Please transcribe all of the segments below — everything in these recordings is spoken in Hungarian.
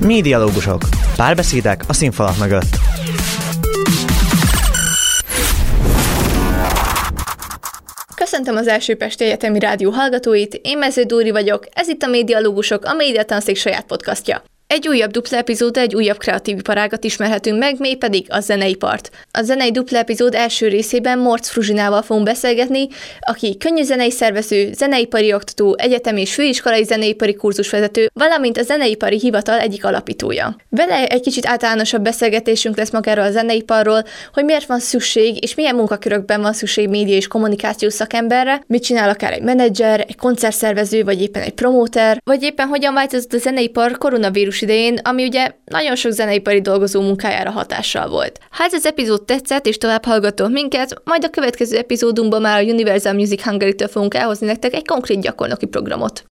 Médialógusok. Párbeszédek a színfalak mögött. Köszöntöm az első Pesti Egyetemi Rádió hallgatóit, én Mező Dóri vagyok, ez itt a Médialógusok, a Médiatanszék saját podcastja. Egy újabb dupla epizód, egy újabb kreatív iparágat ismerhetünk meg, még pedig a zeneipart. A zenei dupla epizód első részében Morc Fruzsinával fogunk beszélgetni, aki könnyű zenei szervező, zeneipari oktató, egyetem és főiskolai zeneipari kurzusvezető, valamint a zeneipari hivatal egyik alapítója. Vele egy kicsit általánosabb beszélgetésünk lesz magáról a zeneiparról, hogy miért van szükség és milyen munkakörökben van szükség média és kommunikációs szakemberre, mit csinál akár egy menedzser, egy koncertszervező, vagy éppen egy promóter, vagy éppen hogyan változott a zeneipar koronavírus koronavírus idején, ami ugye nagyon sok zeneipari dolgozó munkájára hatással volt. Ha ez az epizód tetszett és tovább hallgatok minket, majd a következő epizódunkban már a Universal Music Hungary-től fogunk elhozni nektek egy konkrét gyakornoki programot.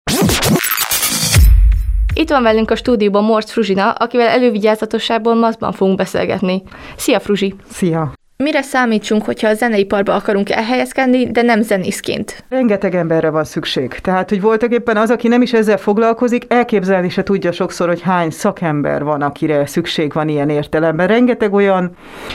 Itt van velünk a stúdióban Morc Fruzsina, akivel elővigyázatosságból maszkban fogunk beszélgetni. Szia Fruzsi! Szia! Mire számítsunk, hogyha a zeneiparba akarunk elhelyezkedni, de nem zenészként? Rengeteg emberre van szükség. Tehát, hogy voltak éppen az, aki nem is ezzel foglalkozik, elképzelni se tudja sokszor, hogy hány szakember van, akire szükség van ilyen értelemben. Rengeteg olyan,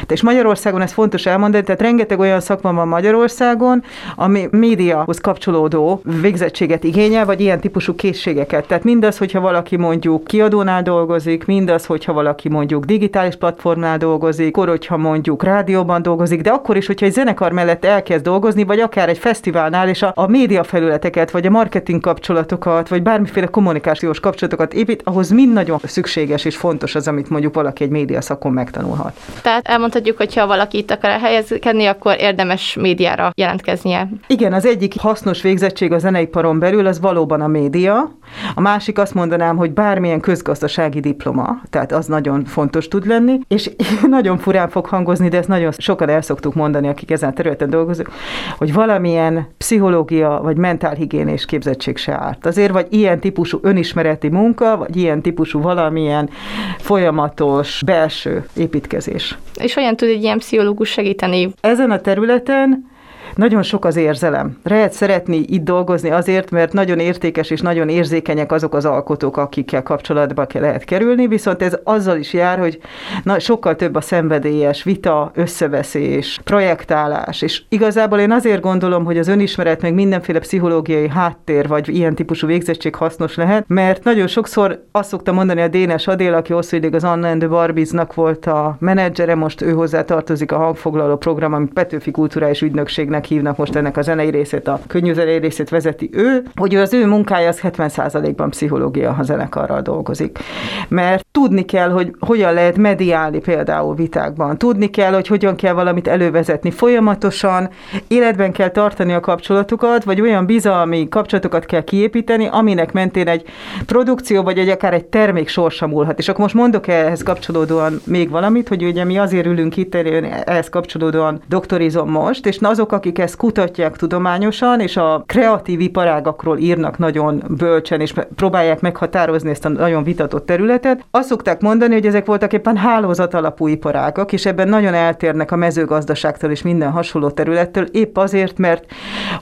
és Magyarországon ez fontos elmondani, tehát rengeteg olyan szakma van Magyarországon, ami médiahoz kapcsolódó végzettséget igényel, vagy ilyen típusú készségeket. Tehát mindaz, hogyha valaki mondjuk kiadónál dolgozik, mindaz, hogyha valaki mondjuk digitális platformnál dolgozik, akkor, hogyha mondjuk rádióban stúdióban dolgozik, de akkor is, hogyha egy zenekar mellett elkezd dolgozni, vagy akár egy fesztiválnál, és a, a média felületeket, vagy a marketing kapcsolatokat, vagy bármiféle kommunikációs kapcsolatokat épít, ahhoz mind nagyon szükséges és fontos az, amit mondjuk valaki egy média szakon megtanulhat. Tehát elmondhatjuk, hogy ha valaki itt akar helyezkedni, akkor érdemes médiára jelentkeznie. Igen, az egyik hasznos végzettség a zeneiparon belül az valóban a média, a másik azt mondanám, hogy bármilyen közgazdasági diploma, tehát az nagyon fontos tud lenni, és nagyon furán fog hangozni, de ezt nagyon sokan el szoktuk mondani, akik ezen a területen dolgoznak, hogy valamilyen pszichológia vagy mentálhigiénés képzettség se árt. Azért vagy ilyen típusú önismereti munka, vagy ilyen típusú valamilyen folyamatos belső építkezés. És hogyan tud egy ilyen pszichológus segíteni? Ezen a területen nagyon sok az érzelem. Lehet szeretni itt dolgozni azért, mert nagyon értékes és nagyon érzékenyek azok az alkotók, akikkel kapcsolatba lehet kerülni, viszont ez azzal is jár, hogy na, sokkal több a szenvedélyes vita, összeveszés, projektálás, és igazából én azért gondolom, hogy az önismeret meg mindenféle pszichológiai háttér, vagy ilyen típusú végzettség hasznos lehet, mert nagyon sokszor azt szoktam mondani a Dénes Adél, aki hosszú ideig az Anna and the volt a menedzsere, most ő hozzá tartozik a hangfoglaló program, amit Petőfi Kulturális Ügynökségnek zeneinek hívnak most ennek a zenei részét, a könnyű zenei részét vezeti ő, hogy az ő munkája az 70%-ban pszichológia, ha zenekarral dolgozik. Mert tudni kell, hogy hogyan lehet mediálni például vitákban, tudni kell, hogy hogyan kell valamit elővezetni folyamatosan, életben kell tartani a kapcsolatokat, vagy olyan bizalmi kapcsolatokat kell kiépíteni, aminek mentén egy produkció, vagy egy akár egy termék sorsa múlhat. És akkor most mondok ehhez kapcsolódóan még valamit, hogy ugye mi azért ülünk itt, ehhez kapcsolódóan doktorizom most, és azok, akik akik ezt kutatják tudományosan, és a kreatív iparágakról írnak nagyon bölcsen, és próbálják meghatározni ezt a nagyon vitatott területet, azt szokták mondani, hogy ezek voltak éppen hálózat alapú iparágak, és ebben nagyon eltérnek a mezőgazdaságtól és minden hasonló területtől, épp azért, mert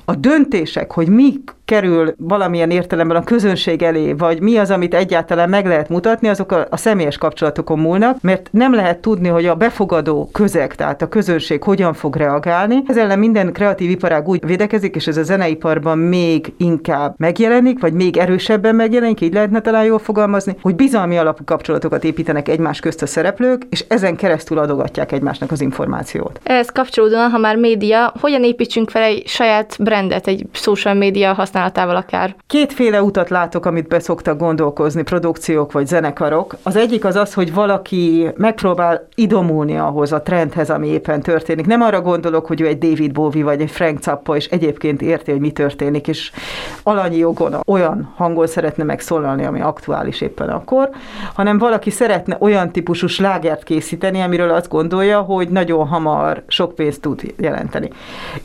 a döntések, hogy mik kerül valamilyen értelemben a közönség elé, vagy mi az, amit egyáltalán meg lehet mutatni, azok a, a személyes kapcsolatokon múlnak, mert nem lehet tudni, hogy a befogadó közeg, tehát a közönség hogyan fog reagálni. Ez ellen minden kreatív iparág úgy védekezik, és ez a zeneiparban még inkább megjelenik, vagy még erősebben megjelenik, így lehetne talán jól fogalmazni, hogy bizalmi alapú kapcsolatokat építenek egymás közt a szereplők, és ezen keresztül adogatják egymásnak az információt. Ehhez kapcsolódóan, ha már média, hogyan építsünk fel egy saját brandet, egy social média használat használatával akár? Kétféle utat látok, amit beszoktak gondolkozni produkciók vagy zenekarok. Az egyik az az, hogy valaki megpróbál idomulni ahhoz a trendhez, ami éppen történik. Nem arra gondolok, hogy ő egy David Bowie vagy egy Frank Zappa, és egyébként érti, hogy mi történik, és alanyi jogon olyan hangon szeretne megszólalni, ami aktuális éppen akkor, hanem valaki szeretne olyan típusú slágert készíteni, amiről azt gondolja, hogy nagyon hamar sok pénzt tud jelenteni.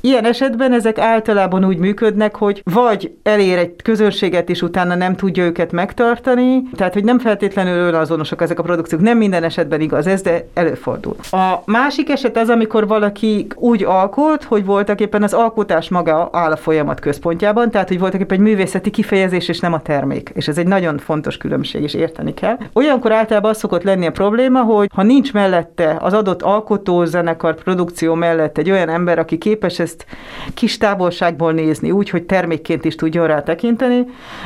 Ilyen esetben ezek általában úgy működnek, hogy vagy elér egy közönséget, és utána nem tudja őket megtartani. Tehát, hogy nem feltétlenül azonosak ezek a produkciók. Nem minden esetben igaz ez, de előfordul. A másik eset az, amikor valaki úgy alkot, hogy voltak voltak az alkotás maga áll a folyamat központjában, tehát hogy voltak egy művészeti kifejezés, és nem a termék. És ez egy nagyon fontos különbség, és érteni kell. Olyankor általában az szokott lenni a probléma, hogy ha nincs mellette az adott alkotó zenekar produkció mellett egy olyan ember, aki képes ezt kis távolságból nézni, úgy, hogy termékként is tudjon rá tekinteni,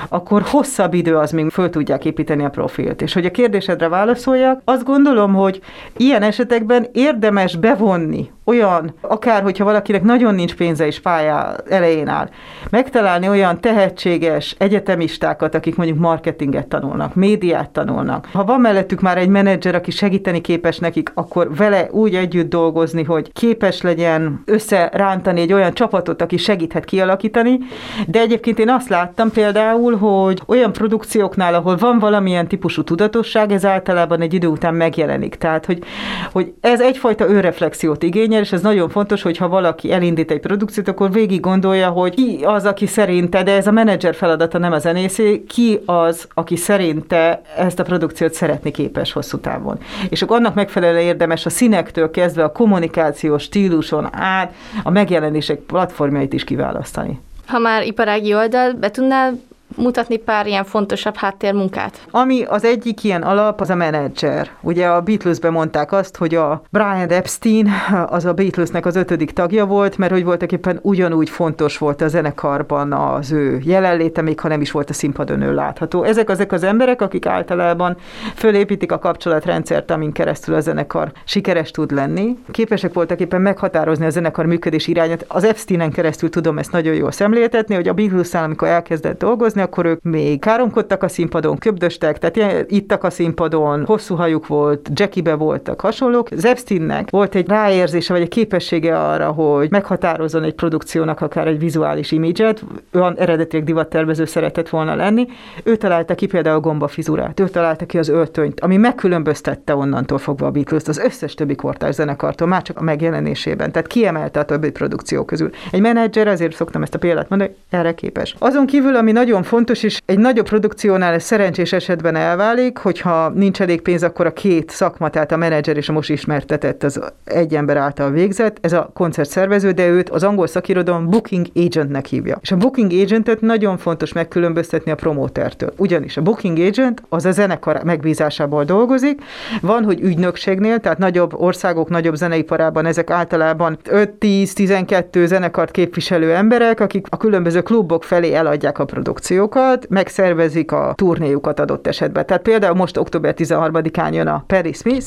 akkor hosszabb idő az, még föl tudják építeni a profilt. És hogy a kérdésedre válaszoljak, azt gondolom, hogy ilyen esetekben érdemes bevonni olyan, akár hogyha valakinek nagyon nincs pénze és pálya elején áll, megtalálni olyan tehetséges egyetemistákat, akik mondjuk marketinget tanulnak, médiát tanulnak. Ha van mellettük már egy menedzser, aki segíteni képes nekik, akkor vele úgy együtt dolgozni, hogy képes legyen összerántani egy olyan csapatot, aki segíthet kialakítani. De egyébként én azt láttam például, hogy olyan produkcióknál, ahol van valamilyen típusú tudatosság, ez általában egy idő után megjelenik. Tehát, hogy, hogy ez egyfajta önreflexiót igényel, igényel, és ez nagyon fontos, hogy ha valaki elindít egy produkciót, akkor végig gondolja, hogy ki az, aki szerinte, de ez a menedzser feladata, nem a zenészé, ki az, aki szerinte ezt a produkciót szeretni képes hosszú távon. És akkor annak megfelelően érdemes a színektől kezdve a kommunikációs stíluson át a megjelenések platformjait is kiválasztani. Ha már iparági oldal, be tudnál mutatni pár ilyen fontosabb háttérmunkát? Ami az egyik ilyen alap, az a menedzser. Ugye a Beatlesben mondták azt, hogy a Brian Epstein az a Beatlesnek az ötödik tagja volt, mert hogy voltak éppen ugyanúgy fontos volt a zenekarban az ő jelenléte, még ha nem is volt a színpadon ő látható. Ezek azok az emberek, akik általában fölépítik a kapcsolatrendszert, amin keresztül a zenekar sikeres tud lenni. Képesek voltak éppen meghatározni a zenekar működés irányát. Az Epsteinen keresztül tudom ezt nagyon jól szemléltetni, hogy a beatles amikor elkezdett dolgozni, dolgozni, akkor ők még káromkodtak a színpadon, köbdöstek, tehát ittak a színpadon, hosszú hajuk volt, Jackibe voltak hasonlók. Zepstinnek volt egy ráérzése, vagy egy képessége arra, hogy meghatározzon egy produkciónak akár egy vizuális imidzset, olyan eredetileg divattervező szeretett volna lenni. Ő találta ki például a gombafizurát, ő találta ki az öltönyt, ami megkülönböztette onnantól fogva a beatles az összes többi kortárs zenekartól, már csak a megjelenésében. Tehát kiemelte a többi produkció közül. Egy menedzser, azért szoktam ezt a példát mondani, erre képes. Azon kívül, ami nagyon fontos, és egy nagyobb produkciónál ez szerencsés esetben elválik, hogyha nincs elég pénz, akkor a két szakma, tehát a menedzser és a most ismertetett az egy ember által végzett, ez a koncertszervező, de őt az angol szakirodalom booking agentnek hívja. És a booking agentet nagyon fontos megkülönböztetni a promótertől. Ugyanis a booking agent az a zenekar megbízásából dolgozik, van, hogy ügynökségnél, tehát nagyobb országok, nagyobb zeneiparában ezek általában 5-10-12 zenekart képviselő emberek, akik a különböző klubok felé eladják a produkciót akciókat, megszervezik a turnéjukat adott esetben. Tehát például most október 13-án jön a Perry Smith.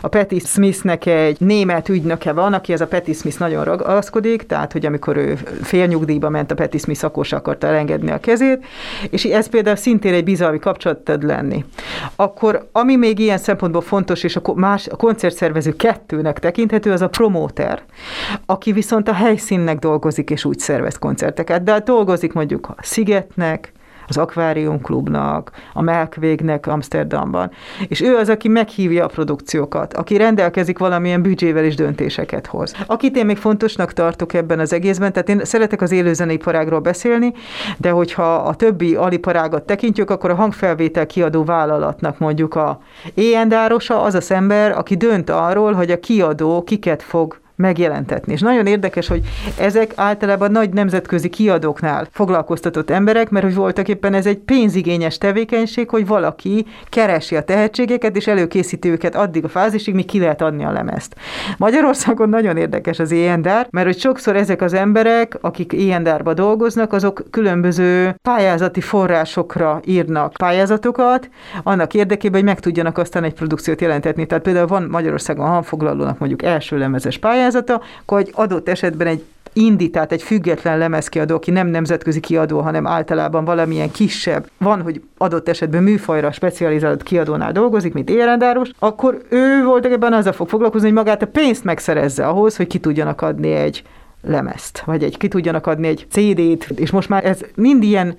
A Patty Smithnek egy német ügynöke van, aki ez a Patty Smith nagyon ragaszkodik, tehát hogy amikor ő félnyugdíjba ment, a Patty Smith akkor se akarta elengedni a kezét, és ez például szintén egy bizalmi kapcsolat tud lenni. Akkor ami még ilyen szempontból fontos, és a, más, a koncertszervező kettőnek tekinthető, az a promóter, aki viszont a helyszínnek dolgozik, és úgy szervez koncerteket. De hát dolgozik mondjuk a Szigetnek, az Aquarium Klubnak, a Melkvégnek Amsterdamban. És ő az, aki meghívja a produkciókat, aki rendelkezik valamilyen büdzsével és döntéseket hoz. Akit én még fontosnak tartok ebben az egészben, tehát én szeretek az élőzeneiparágról beszélni, de hogyha a többi aliparágat tekintjük, akkor a hangfelvétel kiadó vállalatnak mondjuk a éjendárosa az az ember, aki dönt arról, hogy a kiadó kiket fog megjelentetni. És nagyon érdekes, hogy ezek általában nagy nemzetközi kiadóknál foglalkoztatott emberek, mert hogy voltak éppen ez egy pénzigényes tevékenység, hogy valaki keresi a tehetségeket, és előkészíti őket addig a fázisig, míg ki lehet adni a lemezt. Magyarországon nagyon érdekes az éjendár, mert hogy sokszor ezek az emberek, akik éjendárba dolgoznak, azok különböző pályázati forrásokra írnak pályázatokat, annak érdekében, hogy meg tudjanak aztán egy produkciót jelentetni. Tehát például van Magyarországon hanfoglalónak mondjuk első lemezes pályázat, pályázata, akkor egy adott esetben egy indi, egy független lemezkiadó, aki nem nemzetközi kiadó, hanem általában valamilyen kisebb, van, hogy adott esetben műfajra specializált kiadónál dolgozik, mint érendáros, akkor ő voltak ebben azzal fog foglalkozni, hogy magát a pénzt megszerezze ahhoz, hogy ki tudjanak adni egy lemezt, vagy egy, ki tudjanak adni egy CD-t, és most már ez mind ilyen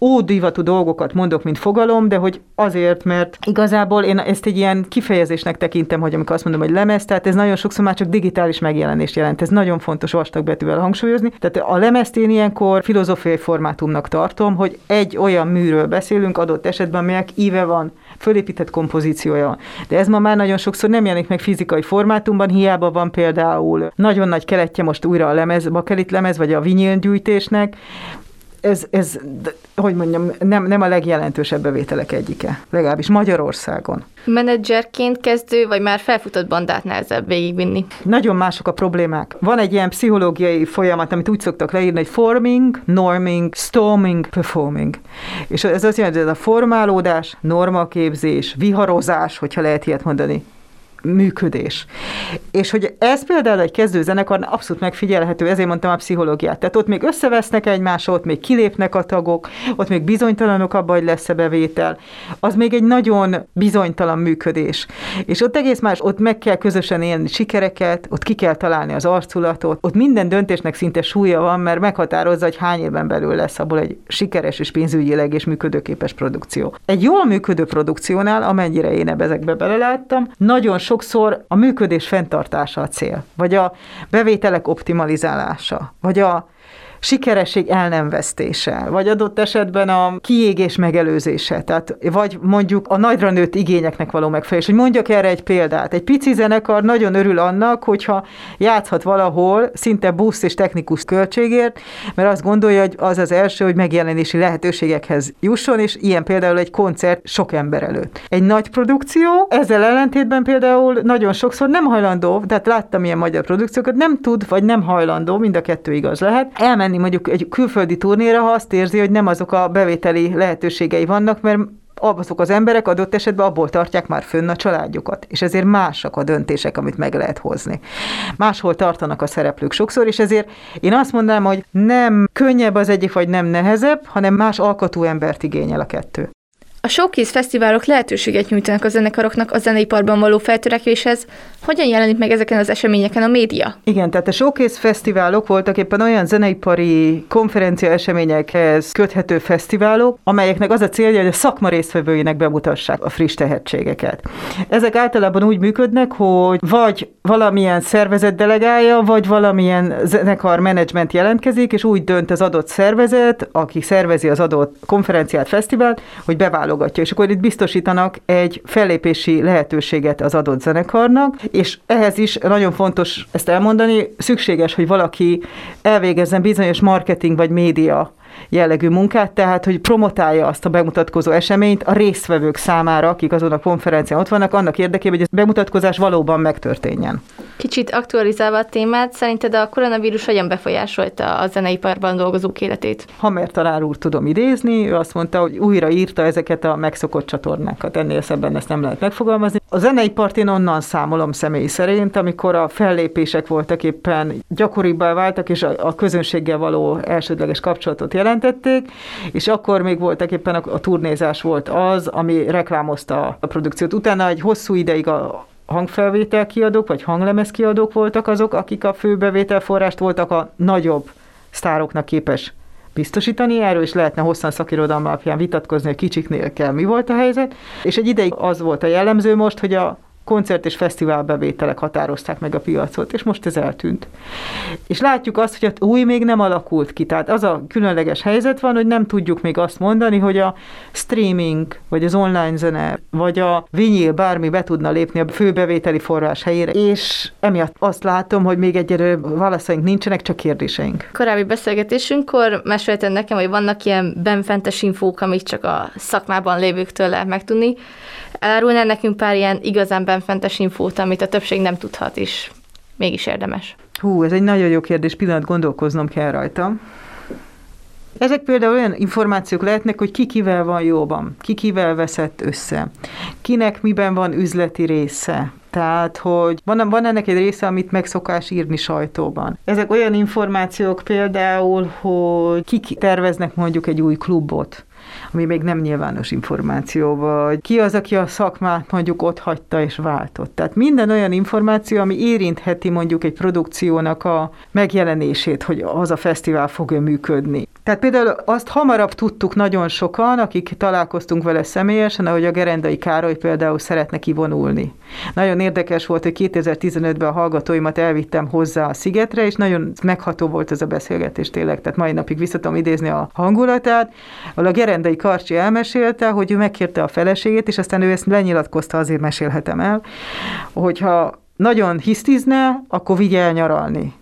ódivatú dolgokat mondok, mint fogalom, de hogy azért, mert igazából én ezt egy ilyen kifejezésnek tekintem, hogy amikor azt mondom, hogy lemez, tehát ez nagyon sokszor már csak digitális megjelenést jelent. Ez nagyon fontos vastag betűvel hangsúlyozni. Tehát a lemezt én ilyenkor filozófiai formátumnak tartom, hogy egy olyan műről beszélünk adott esetben, amelyek íve van, fölépített kompozíciója. De ez ma már nagyon sokszor nem jelenik meg fizikai formátumban, hiába van például nagyon nagy keletje most újra a lemez, bakelit lemez, vagy a vinyilgyűjtésnek, ez, ez, hogy mondjam, nem, nem a legjelentősebb bevételek egyike, legalábbis Magyarországon. Menedzserként kezdő, vagy már felfutott bandát nehezebb végigvinni? Nagyon mások a problémák. Van egy ilyen pszichológiai folyamat, amit úgy szoktak leírni, hogy forming, norming, storming, performing. És ez azt jelenti, hogy ez a formálódás, normaképzés, viharozás, hogyha lehet ilyet mondani, működés. És hogy ez például egy kezdő zenekar abszolút megfigyelhető, ezért mondtam a pszichológiát. Tehát ott még összevesznek egymásra, ott még kilépnek a tagok, ott még bizonytalanok abban, hogy lesz-e bevétel. Az még egy nagyon bizonytalan működés. És ott egész más, ott meg kell közösen élni sikereket, ott ki kell találni az arculatot, ott minden döntésnek szinte súlya van, mert meghatározza, hogy hány éven belül lesz abból egy sikeres és pénzügyileg és működőképes produkció. Egy jól működő produkciónál, amennyire én ebbe ezekbe beleláttam, nagyon sokszor a működés fenntartása a cél, vagy a bevételek optimalizálása, vagy a sikeresség el nem vesztése, vagy adott esetben a kiégés megelőzése, tehát vagy mondjuk a nagyra nőtt igényeknek való megfelelés. Hogy mondjak erre egy példát. Egy pici zenekar nagyon örül annak, hogyha játszhat valahol szinte busz és technikus költségért, mert azt gondolja, hogy az az első, hogy megjelenési lehetőségekhez jusson, és ilyen például egy koncert sok ember előtt. Egy nagy produkció, ezzel ellentétben például nagyon sokszor nem hajlandó, tehát láttam ilyen magyar produkciókat, nem tud, vagy nem hajlandó, mind a kettő igaz lehet, elmenni elmenni mondjuk egy külföldi turnéra, ha azt érzi, hogy nem azok a bevételi lehetőségei vannak, mert azok az emberek adott esetben abból tartják már fönn a családjukat, és ezért másak a döntések, amit meg lehet hozni. Máshol tartanak a szereplők sokszor, és ezért én azt mondanám, hogy nem könnyebb az egyik, vagy nem nehezebb, hanem más alkotó embert igényel a kettő. A showcase fesztiválok lehetőséget nyújtanak a zenekaroknak a zeneiparban való feltörekvéshez. Hogyan jelenik meg ezeken az eseményeken a média? Igen, tehát a showcase fesztiválok voltak éppen olyan zeneipari konferencia eseményekhez köthető fesztiválok, amelyeknek az a célja, hogy a szakma résztvevőinek bemutassák a friss tehetségeket. Ezek általában úgy működnek, hogy vagy valamilyen szervezet delegálja, vagy valamilyen zenekar menedzsment jelentkezik, és úgy dönt az adott szervezet, aki szervezi az adott konferenciát, fesztivált, hogy beválogat válogatja, és akkor itt biztosítanak egy fellépési lehetőséget az adott zenekarnak, és ehhez is nagyon fontos ezt elmondani, szükséges, hogy valaki elvégezzen bizonyos marketing vagy média jellegű munkát, tehát hogy promotálja azt a bemutatkozó eseményt a résztvevők számára, akik azon a konferencián ott vannak, annak érdekében, hogy a bemutatkozás valóban megtörténjen. Kicsit aktualizálva a témát, szerinted a koronavírus hogyan befolyásolta a zeneiparban dolgozók életét? Hamer tanár úr tudom idézni, ő azt mondta, hogy újra írta ezeket a megszokott csatornákat, ennél szebben ezt nem lehet megfogalmazni. A zeneipart én onnan számolom személy szerint, amikor a fellépések voltak éppen gyakoribbá váltak, és a, a közönséggel való elsődleges kapcsolatot jelentették, és akkor még voltak éppen a, a turnézás volt az, ami reklámozta a produkciót. Utána egy hosszú ideig a hangfelvétel kiadók, vagy hanglemez kiadók voltak azok, akik a fő bevételforrást voltak a nagyobb sztároknak képes biztosítani, erről is lehetne hosszan szakirodalma alapján vitatkozni, hogy kicsiknél kell. Mi volt a helyzet, és egy ideig az volt a jellemző most, hogy a koncert és fesztivál bevételek határozták meg a piacot, és most ez eltűnt. És látjuk azt, hogy a új még nem alakult ki, tehát az a különleges helyzet van, hogy nem tudjuk még azt mondani, hogy a streaming, vagy az online zene, vagy a vinyl bármi be tudna lépni a főbevételi forrás helyére, és emiatt azt látom, hogy még egyre válaszaink nincsenek, csak kérdéseink. Korábbi beszélgetésünkkor mesélted nekem, hogy vannak ilyen benfentes infók, amik csak a szakmában lévőktől lehet megtudni. Elárulnál nekünk pár ilyen igazán benfentes infót, amit a többség nem tudhat, és mégis érdemes? Hú, ez egy nagyon jó kérdés, pillanat gondolkoznom kell rajta. Ezek például olyan információk lehetnek, hogy ki kivel van jóban, ki kivel veszett össze, kinek miben van üzleti része, tehát, hogy van, van ennek egy része, amit megszokás írni sajtóban. Ezek olyan információk például, hogy kik terveznek mondjuk egy új klubot, ami még nem nyilvános információ, vagy ki az, aki a szakmát mondjuk ott hagyta és váltott. Tehát minden olyan információ, ami érintheti mondjuk egy produkciónak a megjelenését, hogy az a fesztivál fog működni. Tehát például azt hamarabb tudtuk nagyon sokan, akik találkoztunk vele személyesen, ahogy a Gerendai Károly például szeretne kivonulni. Nagyon érdekes volt, hogy 2015-ben a hallgatóimat elvittem hozzá a szigetre, és nagyon megható volt ez a beszélgetés tényleg, tehát mai napig visszatom idézni a hangulatát, a Gerendai Karcsi elmesélte, hogy ő megkérte a feleségét, és aztán ő ezt lenyilatkozta, azért mesélhetem el, hogyha nagyon hisztizne, akkor vigye el nyaralni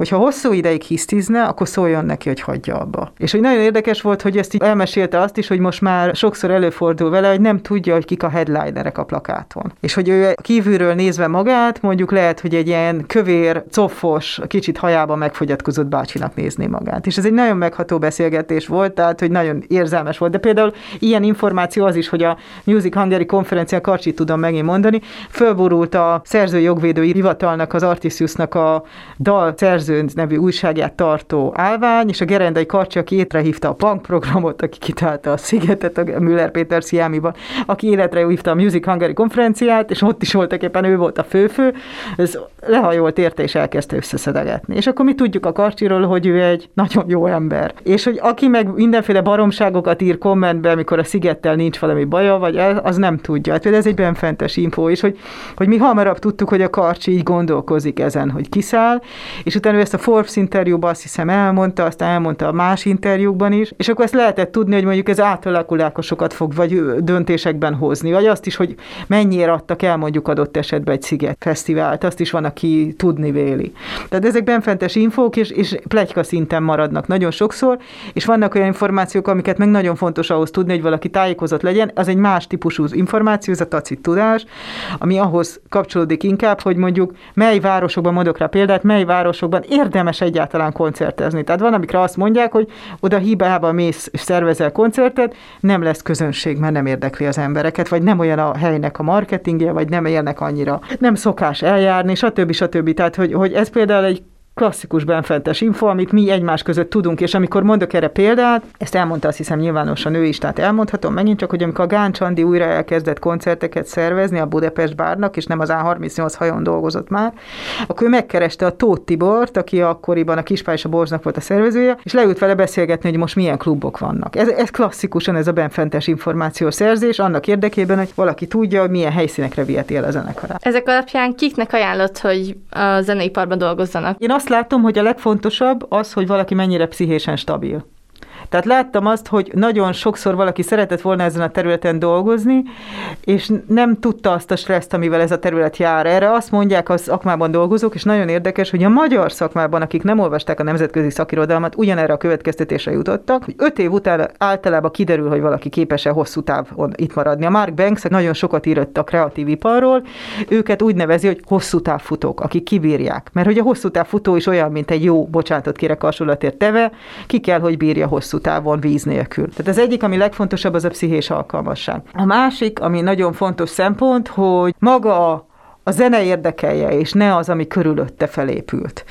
hogyha hosszú ideig hisztizne, akkor szóljon neki, hogy hagyja abba. És hogy nagyon érdekes volt, hogy ezt így elmesélte azt is, hogy most már sokszor előfordul vele, hogy nem tudja, hogy kik a headlinerek a plakáton. És hogy ő kívülről nézve magát, mondjuk lehet, hogy egy ilyen kövér, coffos, kicsit hajában megfogyatkozott bácsinak nézni magát. És ez egy nagyon megható beszélgetés volt, tehát hogy nagyon érzelmes volt. De például ilyen információ az is, hogy a Music Hungary konferencia Karcsit tudom megint mondani, fölborult a szerzői jogvédői hivatalnak, az Artisiusnak a dal szerző nevű újságját tartó állvány, és a Gerendai Karcsi, aki étrehívta a punk programot, aki kitálta a szigetet a Müller Péter Sziámiban, aki életre hívta a Music Hungary konferenciát, és ott is voltak éppen ő volt a főfő, ez lehajolt érte és elkezdte összeszedegetni. És akkor mi tudjuk a Karcsiról, hogy ő egy nagyon jó ember. És hogy aki meg mindenféle baromságokat ír kommentbe, amikor a szigettel nincs valami baja, vagy az nem tudja. Hát ez egy benfentes info is, hogy, hogy mi hamarabb tudtuk, hogy a Karcsi így gondolkozik ezen, hogy kiszáll, és utána ő ezt a Forbes interjúban azt hiszem elmondta, azt elmondta a más interjúkban is, és akkor ezt lehetett tudni, hogy mondjuk ez átalakulásokat fog vagy döntésekben hozni, vagy azt is, hogy mennyire adtak el mondjuk adott esetben egy sziget fesztivált, azt is van, aki tudni véli. Tehát ezek benfentes infók, és, és plegyka szinten maradnak nagyon sokszor, és vannak olyan információk, amiket meg nagyon fontos ahhoz tudni, hogy valaki tájékozott legyen, az egy más típusú információ, ez a tacit tudás, ami ahhoz kapcsolódik inkább, hogy mondjuk mely városokban, mondok rá példát, mely városokban érdemes egyáltalán koncertezni. Tehát van, amikre azt mondják, hogy oda hibába mész és szervezel koncertet, nem lesz közönség, mert nem érdekli az embereket, vagy nem olyan a helynek a marketingje, vagy nem élnek annyira, nem szokás eljárni, stb. stb. Tehát, hogy, hogy ez például egy klasszikus benfentes info, amit mi egymás között tudunk, és amikor mondok erre példát, ezt elmondta azt hiszem nyilvánosan ő is, tehát elmondhatom megint csak, hogy amikor a Gán Csandi újra elkezdett koncerteket szervezni a Budapest bárnak, és nem az A38 hajón dolgozott már, akkor ő megkereste a Tóth Tibort, aki akkoriban a Kispál és a Borznak volt a szervezője, és leült vele beszélgetni, hogy most milyen klubok vannak. Ez, ez klasszikusan ez a benfentes információszerzés, annak érdekében, hogy valaki tudja, hogy milyen helyszínekre viheti el a zenekarát. Ezek alapján kiknek ajánlott, hogy a zeneiparban dolgozzanak? Én azt látom, hogy a legfontosabb az, hogy valaki mennyire pszichésen stabil. Tehát láttam azt, hogy nagyon sokszor valaki szeretett volna ezen a területen dolgozni, és nem tudta azt a stresszt, amivel ez a terület jár. Erre azt mondják az szakmában dolgozók, és nagyon érdekes, hogy a magyar szakmában, akik nem olvasták a nemzetközi szakirodalmat, ugyanerre a következtetésre jutottak, hogy öt év után általában kiderül, hogy valaki képes-e hosszú távon itt maradni. A Mark Banks nagyon sokat írott a kreatív iparról, őket úgy nevezi, hogy hosszú távfutók, akik kibírják. Mert hogy a hosszú távfutó is olyan, mint egy jó, bocsánatot kérek hasonlatért teve, ki kell, hogy bírja hosszú távon víz nélkül. Tehát az egyik, ami legfontosabb, az a pszichés alkalmasság. A másik, ami nagyon fontos szempont, hogy maga a zene érdekelje, és ne az, ami körülötte felépült.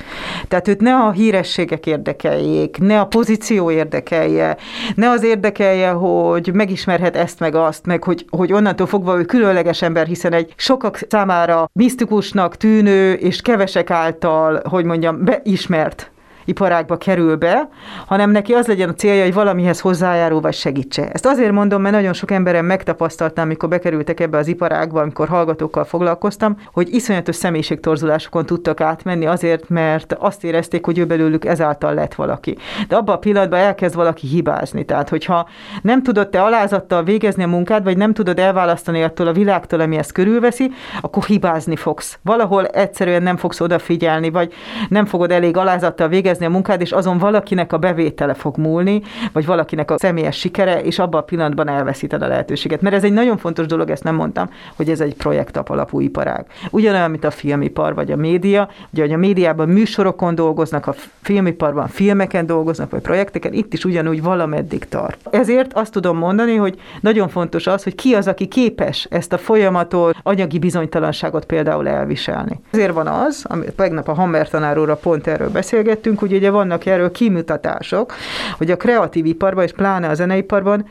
Tehát őt ne a hírességek érdekeljék, ne a pozíció érdekelje, ne az érdekelje, hogy megismerhet ezt meg azt, meg hogy, hogy onnantól fogva ő különleges ember, hiszen egy sokak számára misztikusnak tűnő és kevesek által, hogy mondjam, beismert iparágba kerül be, hanem neki az legyen a célja, hogy valamihez hozzájárul vagy segítse. Ezt azért mondom, mert nagyon sok emberen megtapasztaltam, amikor bekerültek ebbe az iparágba, amikor hallgatókkal foglalkoztam, hogy iszonyatos személyiségtorzulásokon tudtak átmenni azért, mert azt érezték, hogy ő belőlük ezáltal lett valaki. De abban a pillanatban elkezd valaki hibázni. Tehát, hogyha nem tudod te alázattal végezni a munkád, vagy nem tudod elválasztani attól a világtól, ami ezt körülveszi, akkor hibázni fogsz. Valahol egyszerűen nem fogsz odafigyelni, vagy nem fogod elég alázattal végezni végezni a munkád, és azon valakinek a bevétele fog múlni, vagy valakinek a személyes sikere, és abban a pillanatban elveszíted a lehetőséget. Mert ez egy nagyon fontos dolog, ezt nem mondtam, hogy ez egy projektap alapú iparág. Ugyanolyan, mint a filmipar vagy a média, ugye, hogy a médiában műsorokon dolgoznak, a filmiparban filmeken dolgoznak, vagy projekteken, itt is ugyanúgy valameddig tart. Ezért azt tudom mondani, hogy nagyon fontos az, hogy ki az, aki képes ezt a folyamatot, anyagi bizonytalanságot például elviselni. Ezért van az, amit tegnap a Hammer tanár pont erről beszélgettünk, hogy ugye vannak erről kimutatások, hogy a kreatív iparban, és pláne a zeneiparban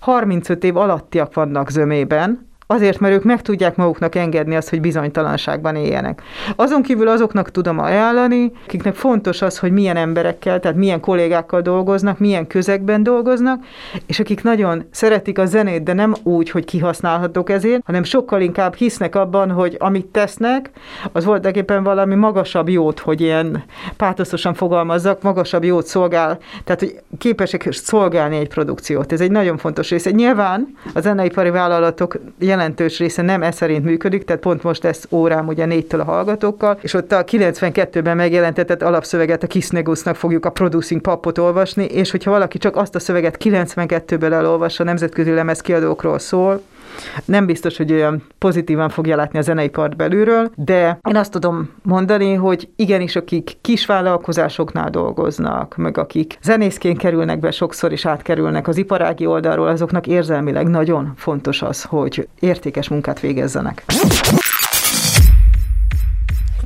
35 év alattiak vannak zömében, Azért, mert ők meg tudják maguknak engedni azt, hogy bizonytalanságban éljenek. Azon kívül azoknak tudom ajánlani, akiknek fontos az, hogy milyen emberekkel, tehát milyen kollégákkal dolgoznak, milyen közegben dolgoznak, és akik nagyon szeretik a zenét, de nem úgy, hogy kihasználhatók ezért, hanem sokkal inkább hisznek abban, hogy amit tesznek, az voltaképpen valami magasabb jót, hogy ilyen pátoszosan fogalmazzak, magasabb jót szolgál, tehát hogy képesek szolgálni egy produkciót. Ez egy nagyon fontos része. Nyilván a zeneipari vállalatok jelentős része nem ez szerint működik, tehát pont most lesz órám ugye négytől a hallgatókkal, és ott a 92-ben megjelentetett alapszöveget a Kisnegusznak fogjuk a Producing Papot olvasni, és hogyha valaki csak azt a szöveget 92-ből elolvassa, nemzetközi lemezkiadókról szól, nem biztos, hogy olyan pozitívan fogja látni a zeneipart belülről, de én azt tudom mondani, hogy igenis, akik kis vállalkozásoknál dolgoznak, meg akik zenészként kerülnek be sokszor is átkerülnek az iparági oldalról, azoknak érzelmileg nagyon fontos az, hogy értékes munkát végezzenek.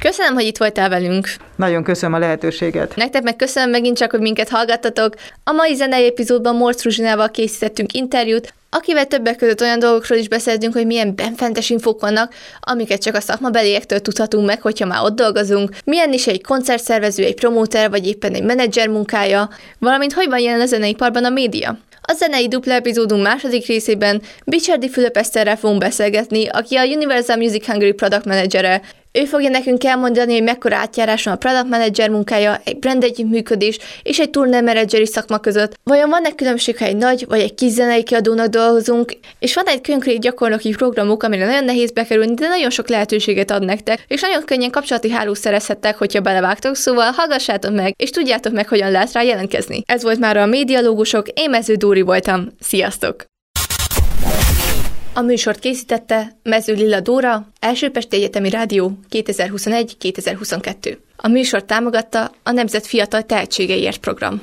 Köszönöm, hogy itt voltál velünk. Nagyon köszönöm a lehetőséget. Nektek meg köszönöm megint csak, hogy minket hallgattatok. A mai zenei epizódban Morc Ruzsinával készítettünk interjút, akivel többek között olyan dolgokról is beszéltünk, hogy milyen benfentes infók vannak, amiket csak a szakmabeliektől tudhatunk meg, hogyha már ott dolgozunk, milyen is egy koncertszervező, egy promóter, vagy éppen egy menedzser munkája, valamint hogy van jelen a zeneiparban a média. A zenei dupla epizódunk második részében Bicserdi Fülöp Eszterrel fogunk beszélgetni, aki a Universal Music Hungary product managere, ő fogja nekünk elmondani, hogy mekkora átjárás van a product manager munkája, egy brand együttműködés és egy turné menedzseri szakma között. Vajon van-e különbség, ha egy nagy vagy egy kis zenei kiadónak dolgozunk, és van egy konkrét gyakornoki programok, amire nagyon nehéz bekerülni, de nagyon sok lehetőséget ad nektek, és nagyon könnyen kapcsolati hálót szerezhettek, hogyha belevágtok, szóval hallgassátok meg, és tudjátok meg, hogyan lehet rá jelentkezni. Ez volt már a médialógusok, én Mező Dóri voltam. Sziasztok! A műsort készítette Mező Lilla Dóra, Elsőpesti Egyetemi Rádió 2021-2022. A műsort támogatta a Nemzet Fiatal Tehetségeiért program.